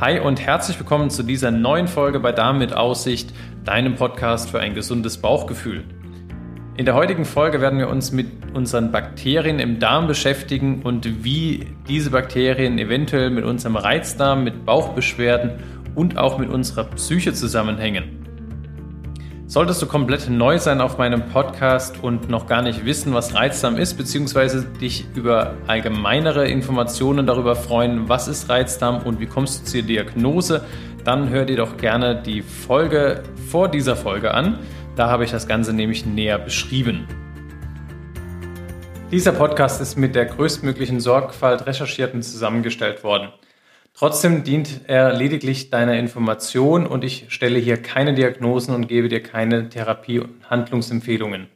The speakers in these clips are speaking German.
Hi und herzlich willkommen zu dieser neuen Folge bei Darm mit Aussicht, deinem Podcast für ein gesundes Bauchgefühl. In der heutigen Folge werden wir uns mit unseren Bakterien im Darm beschäftigen und wie diese Bakterien eventuell mit unserem Reizdarm, mit Bauchbeschwerden und auch mit unserer Psyche zusammenhängen. Solltest du komplett neu sein auf meinem Podcast und noch gar nicht wissen, was Reizdarm ist, beziehungsweise dich über allgemeinere Informationen darüber freuen, was ist Reizdarm und wie kommst du zur Diagnose, dann hör dir doch gerne die Folge vor dieser Folge an. Da habe ich das Ganze nämlich näher beschrieben. Dieser Podcast ist mit der größtmöglichen Sorgfalt recherchiert und zusammengestellt worden. Trotzdem dient er lediglich deiner Information und ich stelle hier keine Diagnosen und gebe dir keine Therapie- und Handlungsempfehlungen.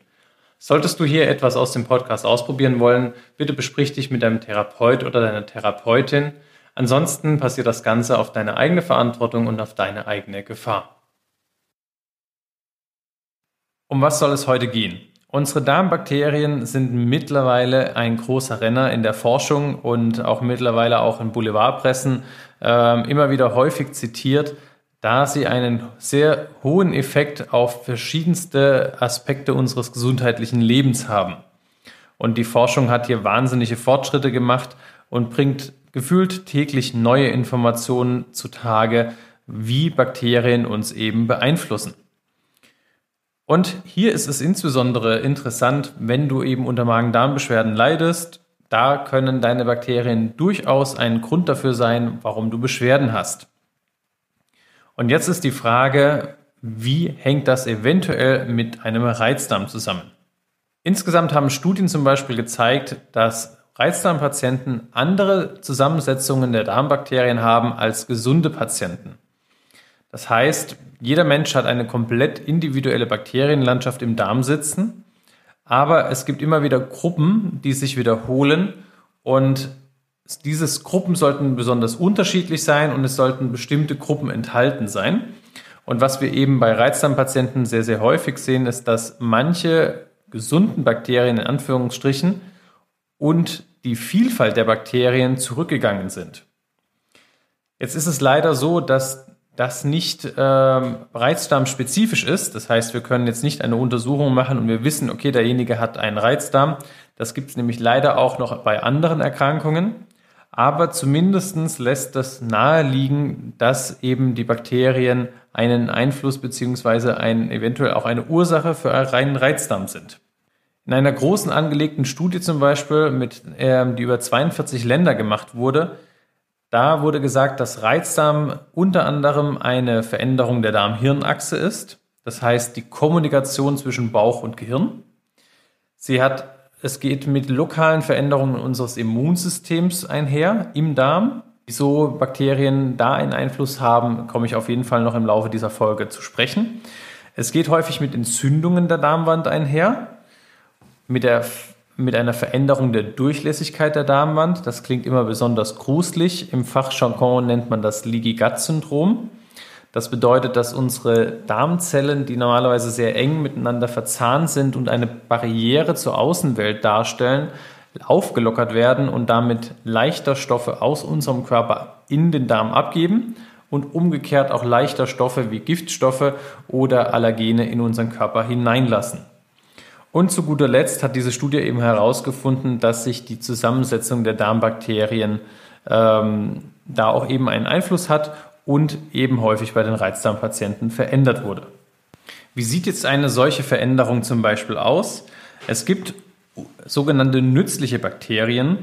Solltest du hier etwas aus dem Podcast ausprobieren wollen, bitte besprich dich mit deinem Therapeut oder deiner Therapeutin. Ansonsten passiert das Ganze auf deine eigene Verantwortung und auf deine eigene Gefahr. Um was soll es heute gehen? Unsere Darmbakterien sind mittlerweile ein großer Renner in der Forschung und auch mittlerweile auch in Boulevardpressen äh, immer wieder häufig zitiert, da sie einen sehr hohen Effekt auf verschiedenste Aspekte unseres gesundheitlichen Lebens haben. Und die Forschung hat hier wahnsinnige Fortschritte gemacht und bringt gefühlt täglich neue Informationen zutage, wie Bakterien uns eben beeinflussen. Und hier ist es insbesondere interessant, wenn du eben unter Magen-Darm-Beschwerden leidest. Da können deine Bakterien durchaus ein Grund dafür sein, warum du Beschwerden hast. Und jetzt ist die Frage, wie hängt das eventuell mit einem Reizdarm zusammen? Insgesamt haben Studien zum Beispiel gezeigt, dass Reizdarmpatienten andere Zusammensetzungen der Darmbakterien haben als gesunde Patienten. Das heißt, jeder Mensch hat eine komplett individuelle Bakterienlandschaft im Darm sitzen, aber es gibt immer wieder Gruppen, die sich wiederholen und diese Gruppen sollten besonders unterschiedlich sein und es sollten bestimmte Gruppen enthalten sein. Und was wir eben bei Reizdarmpatienten sehr, sehr häufig sehen, ist, dass manche gesunden Bakterien in Anführungsstrichen und die Vielfalt der Bakterien zurückgegangen sind. Jetzt ist es leider so, dass das nicht ähm, Reizdarm-spezifisch ist. Das heißt, wir können jetzt nicht eine Untersuchung machen und wir wissen, okay, derjenige hat einen Reizdarm. Das gibt es nämlich leider auch noch bei anderen Erkrankungen. Aber zumindestens lässt das naheliegen, dass eben die Bakterien einen Einfluss beziehungsweise ein, eventuell auch eine Ursache für einen reinen Reizdarm sind. In einer großen angelegten Studie zum Beispiel, mit, ähm, die über 42 Länder gemacht wurde, da wurde gesagt, dass Reizdarm unter anderem eine Veränderung der Darm-Hirn-Achse ist. Das heißt, die Kommunikation zwischen Bauch und Gehirn. Sie hat, es geht mit lokalen Veränderungen unseres Immunsystems einher im Darm. Wieso Bakterien da einen Einfluss haben, komme ich auf jeden Fall noch im Laufe dieser Folge zu sprechen. Es geht häufig mit Entzündungen der Darmwand einher, mit der mit einer Veränderung der Durchlässigkeit der Darmwand. Das klingt immer besonders gruselig. Im Fachjargon nennt man das Leaky Gut Syndrom. Das bedeutet, dass unsere Darmzellen, die normalerweise sehr eng miteinander verzahnt sind und eine Barriere zur Außenwelt darstellen, aufgelockert werden und damit leichter Stoffe aus unserem Körper in den Darm abgeben und umgekehrt auch leichter Stoffe wie Giftstoffe oder Allergene in unseren Körper hineinlassen. Und zu guter Letzt hat diese Studie eben herausgefunden, dass sich die Zusammensetzung der Darmbakterien ähm, da auch eben einen Einfluss hat und eben häufig bei den Reizdarmpatienten verändert wurde. Wie sieht jetzt eine solche Veränderung zum Beispiel aus? Es gibt sogenannte nützliche Bakterien,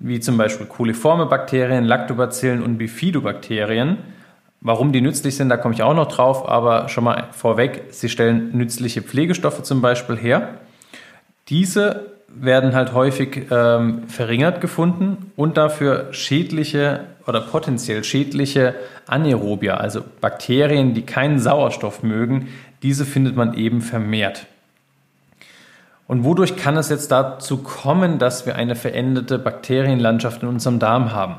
wie zum Beispiel coliforme Bakterien, Lactobacillen und Bifidobakterien. Warum die nützlich sind, da komme ich auch noch drauf, aber schon mal vorweg, sie stellen nützliche Pflegestoffe zum Beispiel her. Diese werden halt häufig ähm, verringert gefunden und dafür schädliche oder potenziell schädliche Anaerobia, also Bakterien, die keinen Sauerstoff mögen, diese findet man eben vermehrt. Und wodurch kann es jetzt dazu kommen, dass wir eine veränderte Bakterienlandschaft in unserem Darm haben?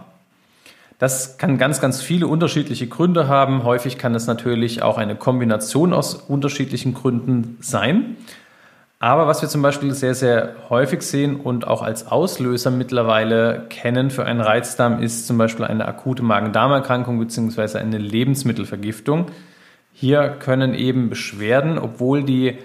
Das kann ganz, ganz viele unterschiedliche Gründe haben. Häufig kann es natürlich auch eine Kombination aus unterschiedlichen Gründen sein. Aber was wir zum Beispiel sehr, sehr häufig sehen und auch als Auslöser mittlerweile kennen für einen Reizdarm, ist zum Beispiel eine akute Magen-Darm-Erkrankung bzw. eine Lebensmittelvergiftung. Hier können eben Beschwerden, obwohl die,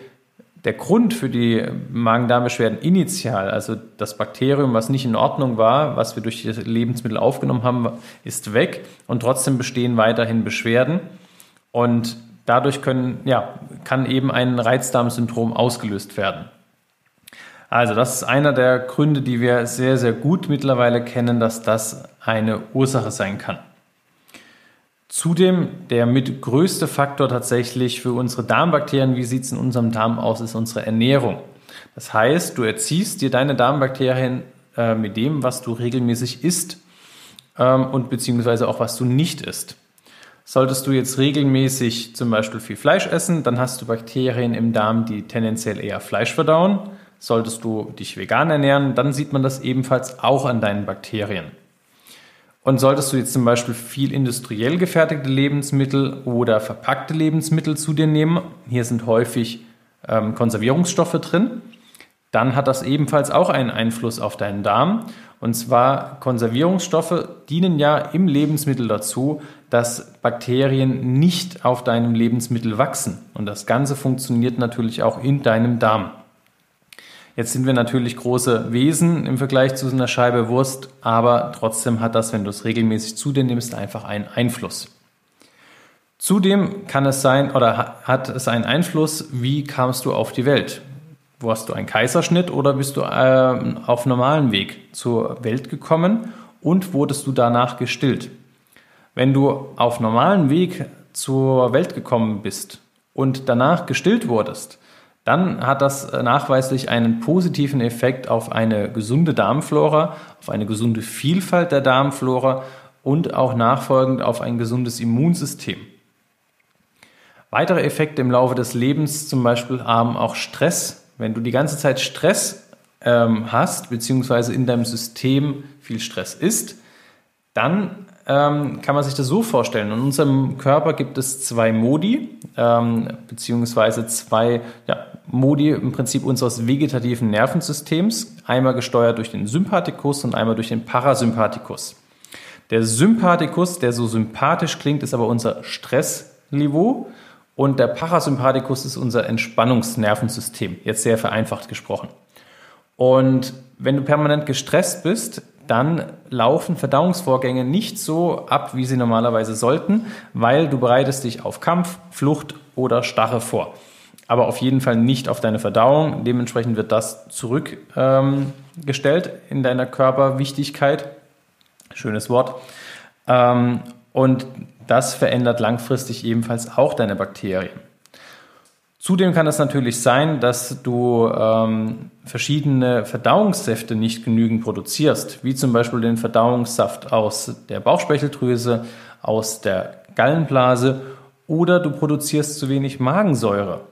der Grund für die Magen-Darm-Beschwerden initial, also das Bakterium, was nicht in Ordnung war, was wir durch die Lebensmittel aufgenommen haben, ist weg und trotzdem bestehen weiterhin Beschwerden. Und Dadurch können, ja, kann eben ein Reizdarmsyndrom ausgelöst werden. Also das ist einer der Gründe, die wir sehr, sehr gut mittlerweile kennen, dass das eine Ursache sein kann. Zudem der mit größte Faktor tatsächlich für unsere Darmbakterien, wie sieht es in unserem Darm aus, ist unsere Ernährung. Das heißt, du erziehst dir deine Darmbakterien äh, mit dem, was du regelmäßig isst ähm, und beziehungsweise auch was du nicht isst. Solltest du jetzt regelmäßig zum Beispiel viel Fleisch essen, dann hast du Bakterien im Darm, die tendenziell eher Fleisch verdauen. Solltest du dich vegan ernähren, dann sieht man das ebenfalls auch an deinen Bakterien. Und solltest du jetzt zum Beispiel viel industriell gefertigte Lebensmittel oder verpackte Lebensmittel zu dir nehmen, hier sind häufig ähm, Konservierungsstoffe drin, dann hat das ebenfalls auch einen Einfluss auf deinen Darm. Und zwar Konservierungsstoffe dienen ja im Lebensmittel dazu, dass Bakterien nicht auf deinem Lebensmittel wachsen. Und das Ganze funktioniert natürlich auch in deinem Darm. Jetzt sind wir natürlich große Wesen im Vergleich zu einer Scheibe Wurst, aber trotzdem hat das, wenn du es regelmäßig zu dir nimmst, einfach einen Einfluss. Zudem kann es sein oder hat es einen Einfluss, wie kamst du auf die Welt? Wo hast du einen Kaiserschnitt oder bist du äh, auf normalem Weg zur Welt gekommen und wurdest du danach gestillt? Wenn du auf normalem Weg zur Welt gekommen bist und danach gestillt wurdest, dann hat das nachweislich einen positiven Effekt auf eine gesunde Darmflora, auf eine gesunde Vielfalt der Darmflora und auch nachfolgend auf ein gesundes Immunsystem. Weitere Effekte im Laufe des Lebens, zum Beispiel haben auch Stress, wenn du die ganze Zeit Stress ähm, hast, beziehungsweise in deinem System viel Stress ist, dann ähm, kann man sich das so vorstellen. In unserem Körper gibt es zwei Modi, ähm, beziehungsweise zwei ja, Modi im Prinzip unseres vegetativen Nervensystems, einmal gesteuert durch den Sympathikus und einmal durch den Parasympathikus. Der Sympathikus, der so sympathisch klingt, ist aber unser Stressniveau und der Parasympathikus ist unser Entspannungsnervensystem, jetzt sehr vereinfacht gesprochen. Und wenn du permanent gestresst bist, dann laufen Verdauungsvorgänge nicht so ab, wie sie normalerweise sollten, weil du bereitest dich auf Kampf, Flucht oder Starre vor. Aber auf jeden Fall nicht auf deine Verdauung. Dementsprechend wird das zurückgestellt ähm, in deiner Körperwichtigkeit. Schönes Wort. Ähm, und das verändert langfristig ebenfalls auch deine Bakterien. Zudem kann es natürlich sein, dass du ähm, verschiedene Verdauungssäfte nicht genügend produzierst, wie zum Beispiel den Verdauungssaft aus der Bauchspeicheldrüse, aus der Gallenblase oder du produzierst zu wenig Magensäure.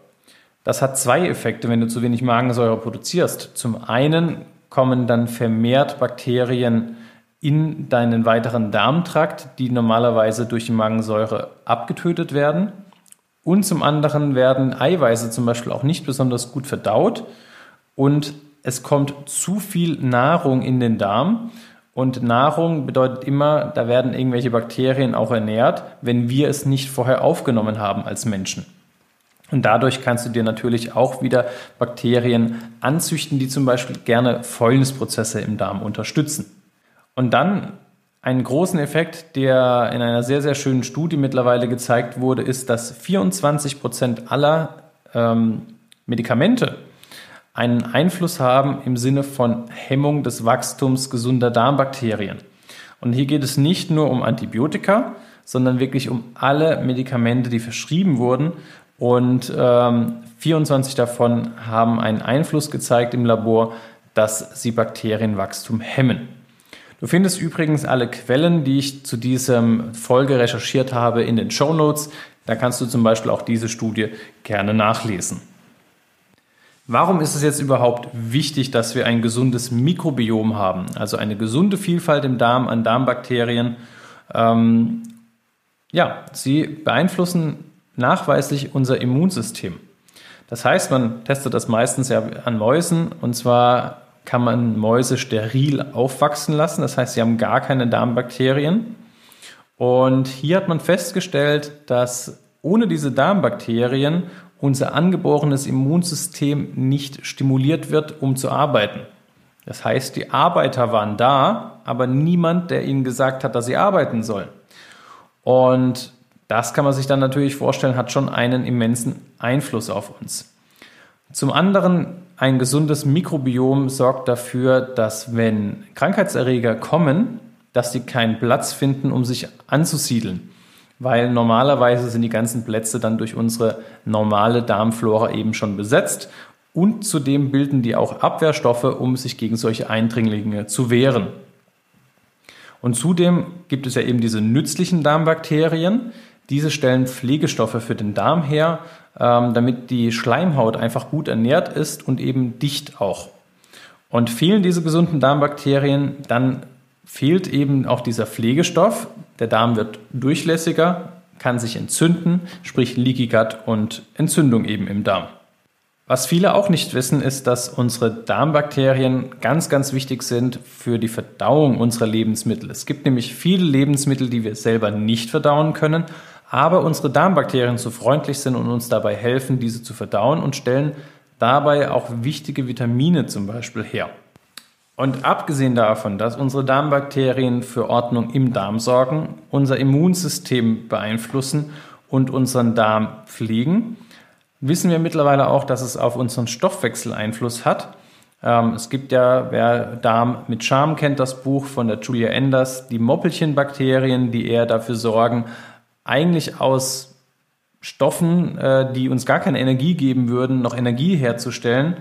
Das hat zwei Effekte, wenn du zu wenig Magensäure produzierst. Zum einen kommen dann vermehrt Bakterien in deinen weiteren Darmtrakt, die normalerweise durch die Magensäure abgetötet werden. Und zum anderen werden Eiweiße zum Beispiel auch nicht besonders gut verdaut und es kommt zu viel Nahrung in den Darm. Und Nahrung bedeutet immer, da werden irgendwelche Bakterien auch ernährt, wenn wir es nicht vorher aufgenommen haben als Menschen. Und dadurch kannst du dir natürlich auch wieder Bakterien anzüchten, die zum Beispiel gerne Fäulnisprozesse im Darm unterstützen. Und dann einen großen Effekt, der in einer sehr, sehr schönen Studie mittlerweile gezeigt wurde, ist, dass 24 Prozent aller ähm, Medikamente einen Einfluss haben im Sinne von Hemmung des Wachstums gesunder Darmbakterien. Und hier geht es nicht nur um Antibiotika, sondern wirklich um alle Medikamente, die verschrieben wurden. Und ähm, 24 davon haben einen Einfluss gezeigt im Labor, dass sie Bakterienwachstum hemmen. Du findest übrigens alle Quellen, die ich zu diesem Folge recherchiert habe, in den Show Notes. Da kannst du zum Beispiel auch diese Studie gerne nachlesen. Warum ist es jetzt überhaupt wichtig, dass wir ein gesundes Mikrobiom haben, also eine gesunde Vielfalt im Darm an Darmbakterien? Ähm, ja, sie beeinflussen nachweislich unser Immunsystem. Das heißt, man testet das meistens ja an Mäusen und zwar kann man Mäuse steril aufwachsen lassen. Das heißt, sie haben gar keine Darmbakterien. Und hier hat man festgestellt, dass ohne diese Darmbakterien unser angeborenes Immunsystem nicht stimuliert wird, um zu arbeiten. Das heißt, die Arbeiter waren da, aber niemand, der ihnen gesagt hat, dass sie arbeiten sollen. Und das kann man sich dann natürlich vorstellen, hat schon einen immensen Einfluss auf uns. Zum anderen, ein gesundes Mikrobiom sorgt dafür, dass wenn Krankheitserreger kommen, dass sie keinen Platz finden, um sich anzusiedeln. Weil normalerweise sind die ganzen Plätze dann durch unsere normale Darmflora eben schon besetzt und zudem bilden die auch Abwehrstoffe, um sich gegen solche Eindringlinge zu wehren. Und zudem gibt es ja eben diese nützlichen Darmbakterien. Diese stellen Pflegestoffe für den Darm her, ähm, damit die Schleimhaut einfach gut ernährt ist und eben dicht auch. Und fehlen diese gesunden Darmbakterien, dann fehlt eben auch dieser Pflegestoff. Der Darm wird durchlässiger, kann sich entzünden, sprich Leaky Gut und Entzündung eben im Darm. Was viele auch nicht wissen, ist, dass unsere Darmbakterien ganz, ganz wichtig sind für die Verdauung unserer Lebensmittel. Es gibt nämlich viele Lebensmittel, die wir selber nicht verdauen können, aber unsere Darmbakterien so freundlich sind und uns dabei helfen, diese zu verdauen und stellen dabei auch wichtige Vitamine zum Beispiel her. Und abgesehen davon, dass unsere Darmbakterien für Ordnung im Darm sorgen, unser Immunsystem beeinflussen und unseren Darm pflegen, wissen wir mittlerweile auch, dass es auf unseren Stoffwechsel Einfluss hat. Ähm, es gibt ja, wer Darm mit Charme kennt, das Buch von der Julia Enders, die Moppelchenbakterien, die eher dafür sorgen, eigentlich aus Stoffen, äh, die uns gar keine Energie geben würden, noch Energie herzustellen.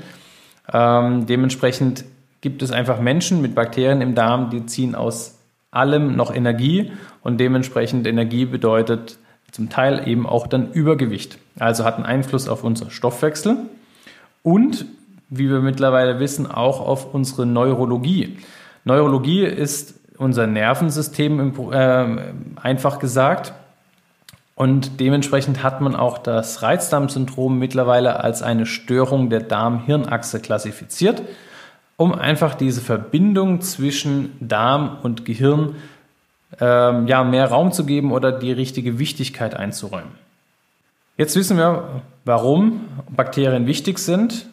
Ähm, dementsprechend gibt es einfach Menschen mit Bakterien im Darm, die ziehen aus allem noch Energie und dementsprechend Energie bedeutet zum Teil eben auch dann Übergewicht. Also hat einen Einfluss auf unseren Stoffwechsel und, wie wir mittlerweile wissen, auch auf unsere Neurologie. Neurologie ist unser Nervensystem äh, einfach gesagt. Und dementsprechend hat man auch das Reizdarmsyndrom mittlerweile als eine Störung der Darm-Hirn-Achse klassifiziert, um einfach diese Verbindung zwischen Darm und Gehirn ähm, ja, mehr Raum zu geben oder die richtige Wichtigkeit einzuräumen. Jetzt wissen wir, warum Bakterien wichtig sind,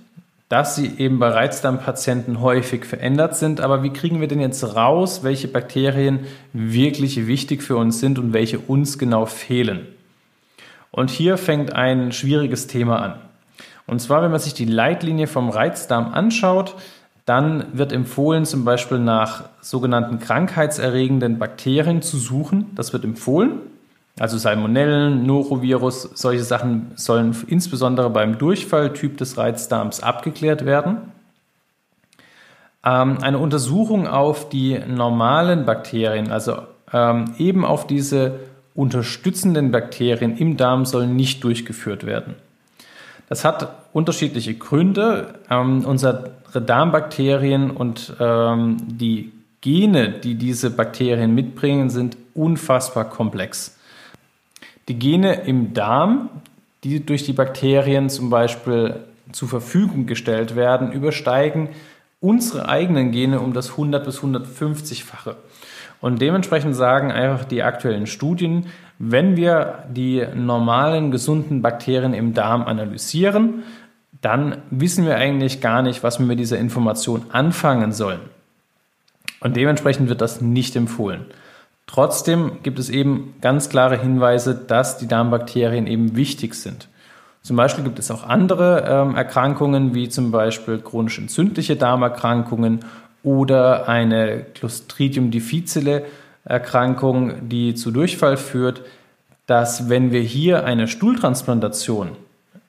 dass sie eben bei Reizdarmpatienten häufig verändert sind. Aber wie kriegen wir denn jetzt raus, welche Bakterien wirklich wichtig für uns sind und welche uns genau fehlen? Und hier fängt ein schwieriges Thema an. Und zwar, wenn man sich die Leitlinie vom Reizdarm anschaut, dann wird empfohlen, zum Beispiel nach sogenannten krankheitserregenden Bakterien zu suchen. Das wird empfohlen. Also Salmonellen, Norovirus, solche Sachen sollen insbesondere beim Durchfalltyp des Reizdarms abgeklärt werden. Ähm, eine Untersuchung auf die normalen Bakterien, also ähm, eben auf diese unterstützenden Bakterien im Darm, soll nicht durchgeführt werden. Das hat unterschiedliche Gründe. Ähm, unsere Darmbakterien und ähm, die Gene, die diese Bakterien mitbringen, sind unfassbar komplex. Die Gene im Darm, die durch die Bakterien zum Beispiel zur Verfügung gestellt werden, übersteigen unsere eigenen Gene um das 100 bis 150-fache. Und dementsprechend sagen einfach die aktuellen Studien, wenn wir die normalen gesunden Bakterien im Darm analysieren, dann wissen wir eigentlich gar nicht, was wir mit dieser Information anfangen sollen. Und dementsprechend wird das nicht empfohlen. Trotzdem gibt es eben ganz klare Hinweise, dass die Darmbakterien eben wichtig sind. Zum Beispiel gibt es auch andere ähm, Erkrankungen, wie zum Beispiel chronisch entzündliche Darmerkrankungen oder eine Clostridium difficile Erkrankung, die zu Durchfall führt, dass wenn wir hier eine Stuhltransplantation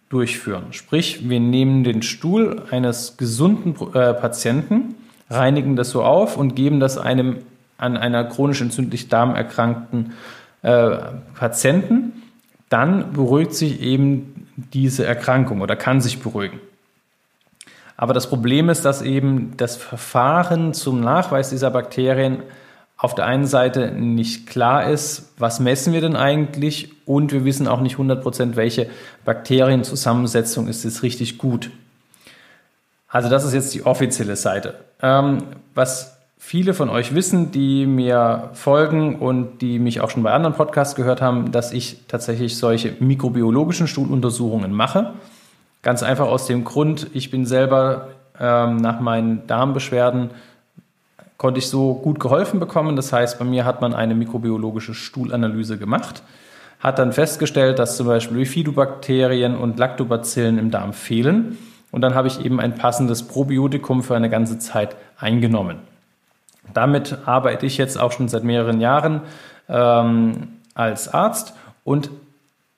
durchführen, sprich wir nehmen den Stuhl eines gesunden äh, Patienten, reinigen das so auf und geben das einem an einer chronisch entzündlich darmerkrankten äh, Patienten, dann beruhigt sich eben diese Erkrankung oder kann sich beruhigen. Aber das Problem ist, dass eben das Verfahren zum Nachweis dieser Bakterien auf der einen Seite nicht klar ist, was messen wir denn eigentlich und wir wissen auch nicht 100%, welche Bakterienzusammensetzung ist jetzt richtig gut. Also das ist jetzt die offizielle Seite. Ähm, was viele von euch wissen, die mir folgen und die mich auch schon bei anderen Podcasts gehört haben, dass ich tatsächlich solche mikrobiologischen Stuhluntersuchungen mache. Ganz einfach aus dem Grund, ich bin selber ähm, nach meinen Darmbeschwerden konnte ich so gut geholfen bekommen. Das heißt, bei mir hat man eine mikrobiologische Stuhlanalyse gemacht, hat dann festgestellt, dass zum Beispiel Bifidobakterien und Lactobacillen im Darm fehlen. Und dann habe ich eben ein passendes Probiotikum für eine ganze Zeit eingenommen. Damit arbeite ich jetzt auch schon seit mehreren Jahren ähm, als Arzt und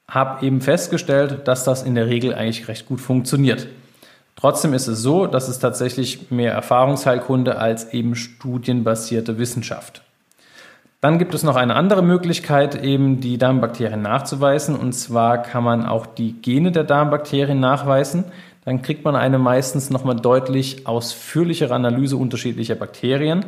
habe eben festgestellt, dass das in der Regel eigentlich recht gut funktioniert. Trotzdem ist es so, dass es tatsächlich mehr Erfahrungsheilkunde als eben studienbasierte Wissenschaft. Dann gibt es noch eine andere Möglichkeit, eben die Darmbakterien nachzuweisen. Und zwar kann man auch die Gene der Darmbakterien nachweisen. Dann kriegt man eine meistens nochmal deutlich ausführlichere Analyse unterschiedlicher Bakterien.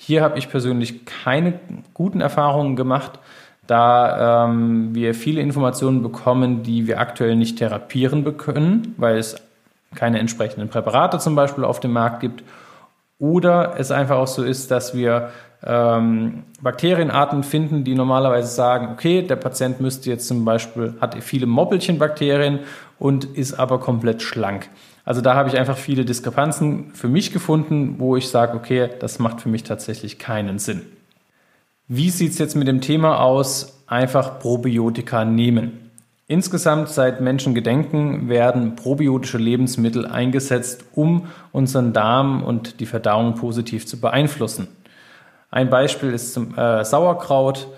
Hier habe ich persönlich keine guten Erfahrungen gemacht, da ähm, wir viele Informationen bekommen, die wir aktuell nicht therapieren können, weil es keine entsprechenden Präparate zum Beispiel auf dem Markt gibt. Oder es einfach auch so ist, dass wir ähm, Bakterienarten finden, die normalerweise sagen, okay, der Patient müsste jetzt zum Beispiel, hat viele Moppelchenbakterien und ist aber komplett schlank. Also da habe ich einfach viele Diskrepanzen für mich gefunden, wo ich sage, okay, das macht für mich tatsächlich keinen Sinn. Wie sieht es jetzt mit dem Thema aus, einfach Probiotika nehmen? Insgesamt seit Menschengedenken werden probiotische Lebensmittel eingesetzt, um unseren Darm und die Verdauung positiv zu beeinflussen. Ein Beispiel ist äh, Sauerkraut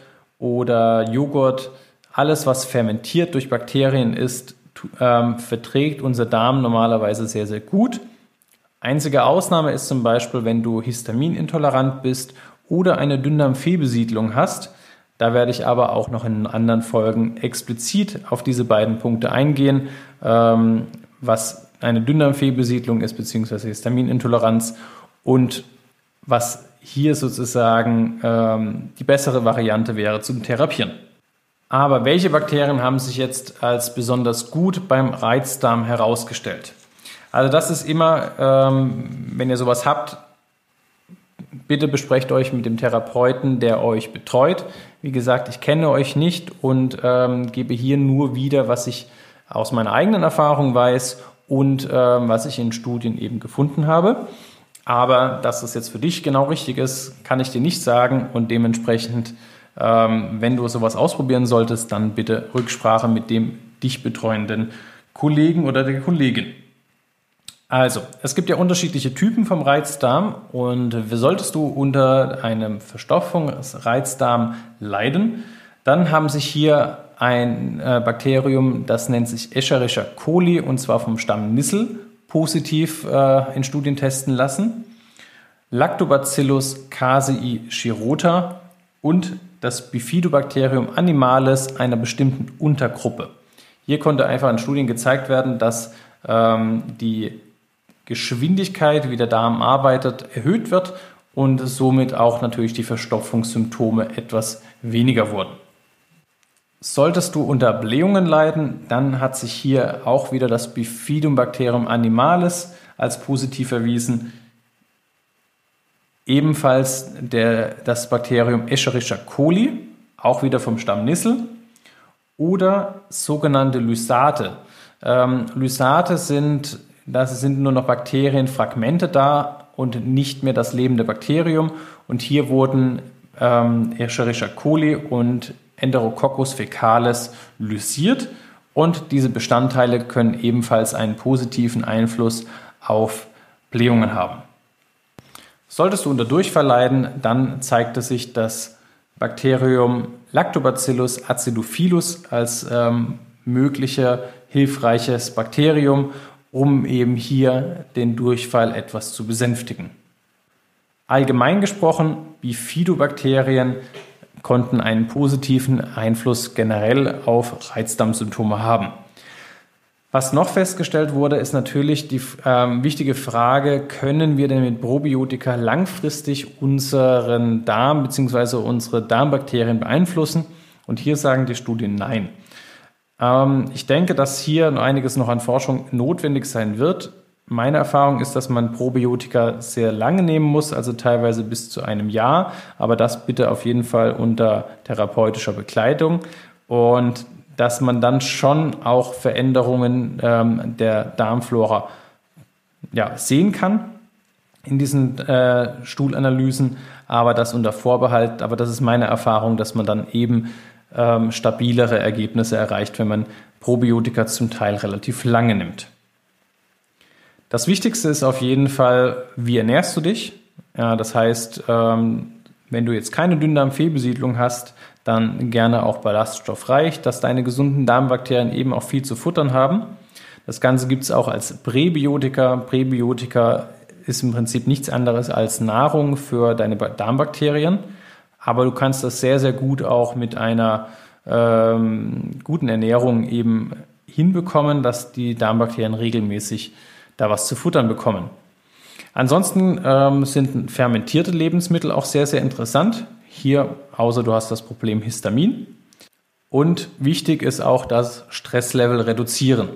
oder Joghurt. Alles, was fermentiert durch Bakterien ist, ähm, verträgt unser Darm normalerweise sehr, sehr gut. Einzige Ausnahme ist zum Beispiel, wenn du histaminintolerant bist oder eine Dünndarmfehlbesiedlung hast da werde ich aber auch noch in anderen Folgen explizit auf diese beiden Punkte eingehen, ähm, was eine Dünndarmfehlbesiedlung ist, beziehungsweise Histaminintoleranz und was hier sozusagen ähm, die bessere Variante wäre zum Therapieren. Aber welche Bakterien haben sich jetzt als besonders gut beim Reizdarm herausgestellt? Also das ist immer, ähm, wenn ihr sowas habt, bitte besprecht euch mit dem Therapeuten, der euch betreut. Wie gesagt, ich kenne euch nicht und ähm, gebe hier nur wieder, was ich aus meiner eigenen Erfahrung weiß und ähm, was ich in Studien eben gefunden habe. Aber dass es jetzt für dich genau richtig ist, kann ich dir nicht sagen und dementsprechend, ähm, wenn du sowas ausprobieren solltest, dann bitte Rücksprache mit dem dich betreuenden Kollegen oder der Kollegin. Also, es gibt ja unterschiedliche Typen vom Reizdarm und solltest du unter einem Verstopfungsreizdarm leiden, dann haben sich hier ein äh, Bakterium, das nennt sich Escherichia coli und zwar vom Stamm Nissel, positiv äh, in Studien testen lassen. Lactobacillus casei chirota und das Bifidobacterium animalis einer bestimmten Untergruppe. Hier konnte einfach in Studien gezeigt werden, dass ähm, die Geschwindigkeit, wie der Darm arbeitet, erhöht wird und somit auch natürlich die Verstopfungssymptome etwas weniger wurden. Solltest du unter Blähungen leiden, dann hat sich hier auch wieder das Bifidobacterium animalis als positiv erwiesen. Ebenfalls der, das Bakterium Escherichia coli, auch wieder vom Stamm Nissel. Oder sogenannte Lysate. Ähm, Lysate sind da sind nur noch Bakterienfragmente da und nicht mehr das lebende Bakterium. Und hier wurden ähm, Escherichia coli und Enterococcus fecalis lysiert. Und diese Bestandteile können ebenfalls einen positiven Einfluss auf Blähungen haben. Solltest du unter Durchfall leiden, dann zeigte sich das Bakterium Lactobacillus acidophilus als ähm, möglicher hilfreiches Bakterium um eben hier den Durchfall etwas zu besänftigen. Allgemein gesprochen, Bifidobakterien konnten einen positiven Einfluss generell auf Reizdarmsymptome haben. Was noch festgestellt wurde, ist natürlich die ähm, wichtige Frage, können wir denn mit Probiotika langfristig unseren Darm bzw. unsere Darmbakterien beeinflussen? Und hier sagen die Studien nein. Ähm, ich denke, dass hier einiges noch an Forschung notwendig sein wird. Meine Erfahrung ist, dass man Probiotika sehr lange nehmen muss, also teilweise bis zu einem Jahr, aber das bitte auf jeden Fall unter therapeutischer Begleitung. Und dass man dann schon auch Veränderungen ähm, der Darmflora ja, sehen kann in diesen äh, Stuhlanalysen, aber das unter Vorbehalt. Aber das ist meine Erfahrung, dass man dann eben ähm, stabilere Ergebnisse erreicht, wenn man Probiotika zum Teil relativ lange nimmt. Das Wichtigste ist auf jeden Fall, wie ernährst du dich? Ja, das heißt, ähm, wenn du jetzt keine Dünndarmfehlbesiedlung hast, dann gerne auch ballaststoffreich, dass deine gesunden Darmbakterien eben auch viel zu futtern haben. Das Ganze gibt es auch als Präbiotika. Präbiotika ist im Prinzip nichts anderes als Nahrung für deine Darmbakterien. Aber du kannst das sehr, sehr gut auch mit einer ähm, guten Ernährung eben hinbekommen, dass die Darmbakterien regelmäßig da was zu futtern bekommen. Ansonsten ähm, sind fermentierte Lebensmittel auch sehr, sehr interessant. Hier, außer du hast das Problem Histamin. Und wichtig ist auch das Stresslevel reduzieren.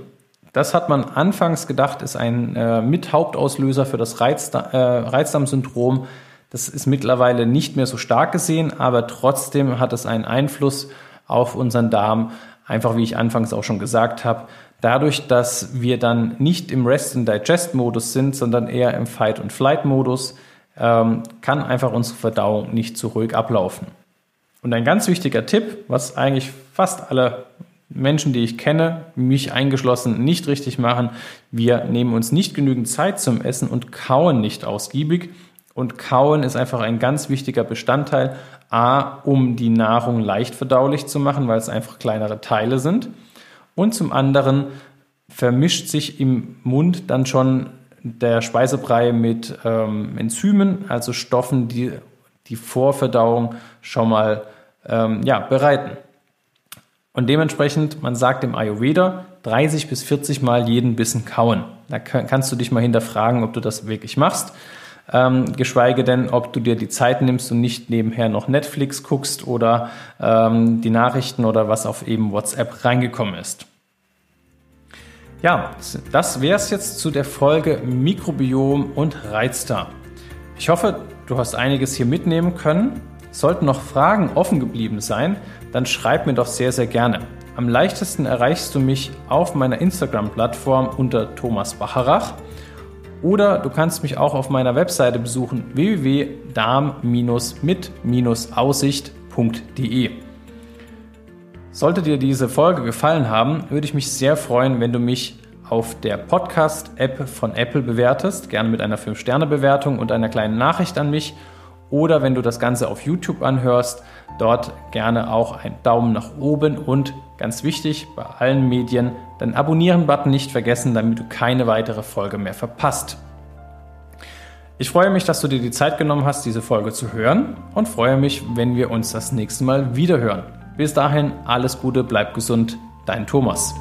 Das hat man anfangs gedacht, ist ein äh, Mithauptauslöser für das Reizda äh, Reizdarmsyndrom. Das ist mittlerweile nicht mehr so stark gesehen, aber trotzdem hat es einen Einfluss auf unseren Darm. Einfach wie ich anfangs auch schon gesagt habe, dadurch, dass wir dann nicht im Rest-and-Digest-Modus sind, sondern eher im Fight-and-Flight-Modus, ähm, kann einfach unsere Verdauung nicht so ruhig ablaufen. Und ein ganz wichtiger Tipp, was eigentlich fast alle Menschen, die ich kenne, mich eingeschlossen, nicht richtig machen, wir nehmen uns nicht genügend Zeit zum Essen und kauen nicht ausgiebig. Und kauen ist einfach ein ganz wichtiger Bestandteil, a, um die Nahrung leicht verdaulich zu machen, weil es einfach kleinere Teile sind. Und zum anderen vermischt sich im Mund dann schon der Speisebrei mit ähm, Enzymen, also Stoffen, die die Vorverdauung schon mal ähm, ja, bereiten. Und dementsprechend, man sagt im Ayurveda, 30 bis 40 Mal jeden Bissen kauen. Da kannst du dich mal hinterfragen, ob du das wirklich machst. Ähm, geschweige denn, ob du dir die Zeit nimmst und nicht nebenher noch Netflix guckst oder ähm, die Nachrichten oder was auf eben WhatsApp reingekommen ist. Ja, das wäre es jetzt zu der Folge Mikrobiom und Reizdarm. Ich hoffe, du hast einiges hier mitnehmen können. Sollten noch Fragen offen geblieben sein, dann schreib mir doch sehr, sehr gerne. Am leichtesten erreichst du mich auf meiner Instagram-Plattform unter Thomas Bacharach oder du kannst mich auch auf meiner Webseite besuchen www.darm-mit-aussicht.de. Sollte dir diese Folge gefallen haben, würde ich mich sehr freuen, wenn du mich auf der Podcast-App von Apple bewertest, gerne mit einer 5-Sterne-Bewertung und einer kleinen Nachricht an mich. Oder wenn du das Ganze auf YouTube anhörst, dort gerne auch einen Daumen nach oben und ganz wichtig bei allen Medien, den Abonnieren-Button nicht vergessen, damit du keine weitere Folge mehr verpasst. Ich freue mich, dass du dir die Zeit genommen hast, diese Folge zu hören und freue mich, wenn wir uns das nächste Mal wieder hören. Bis dahin, alles Gute, bleib gesund, dein Thomas.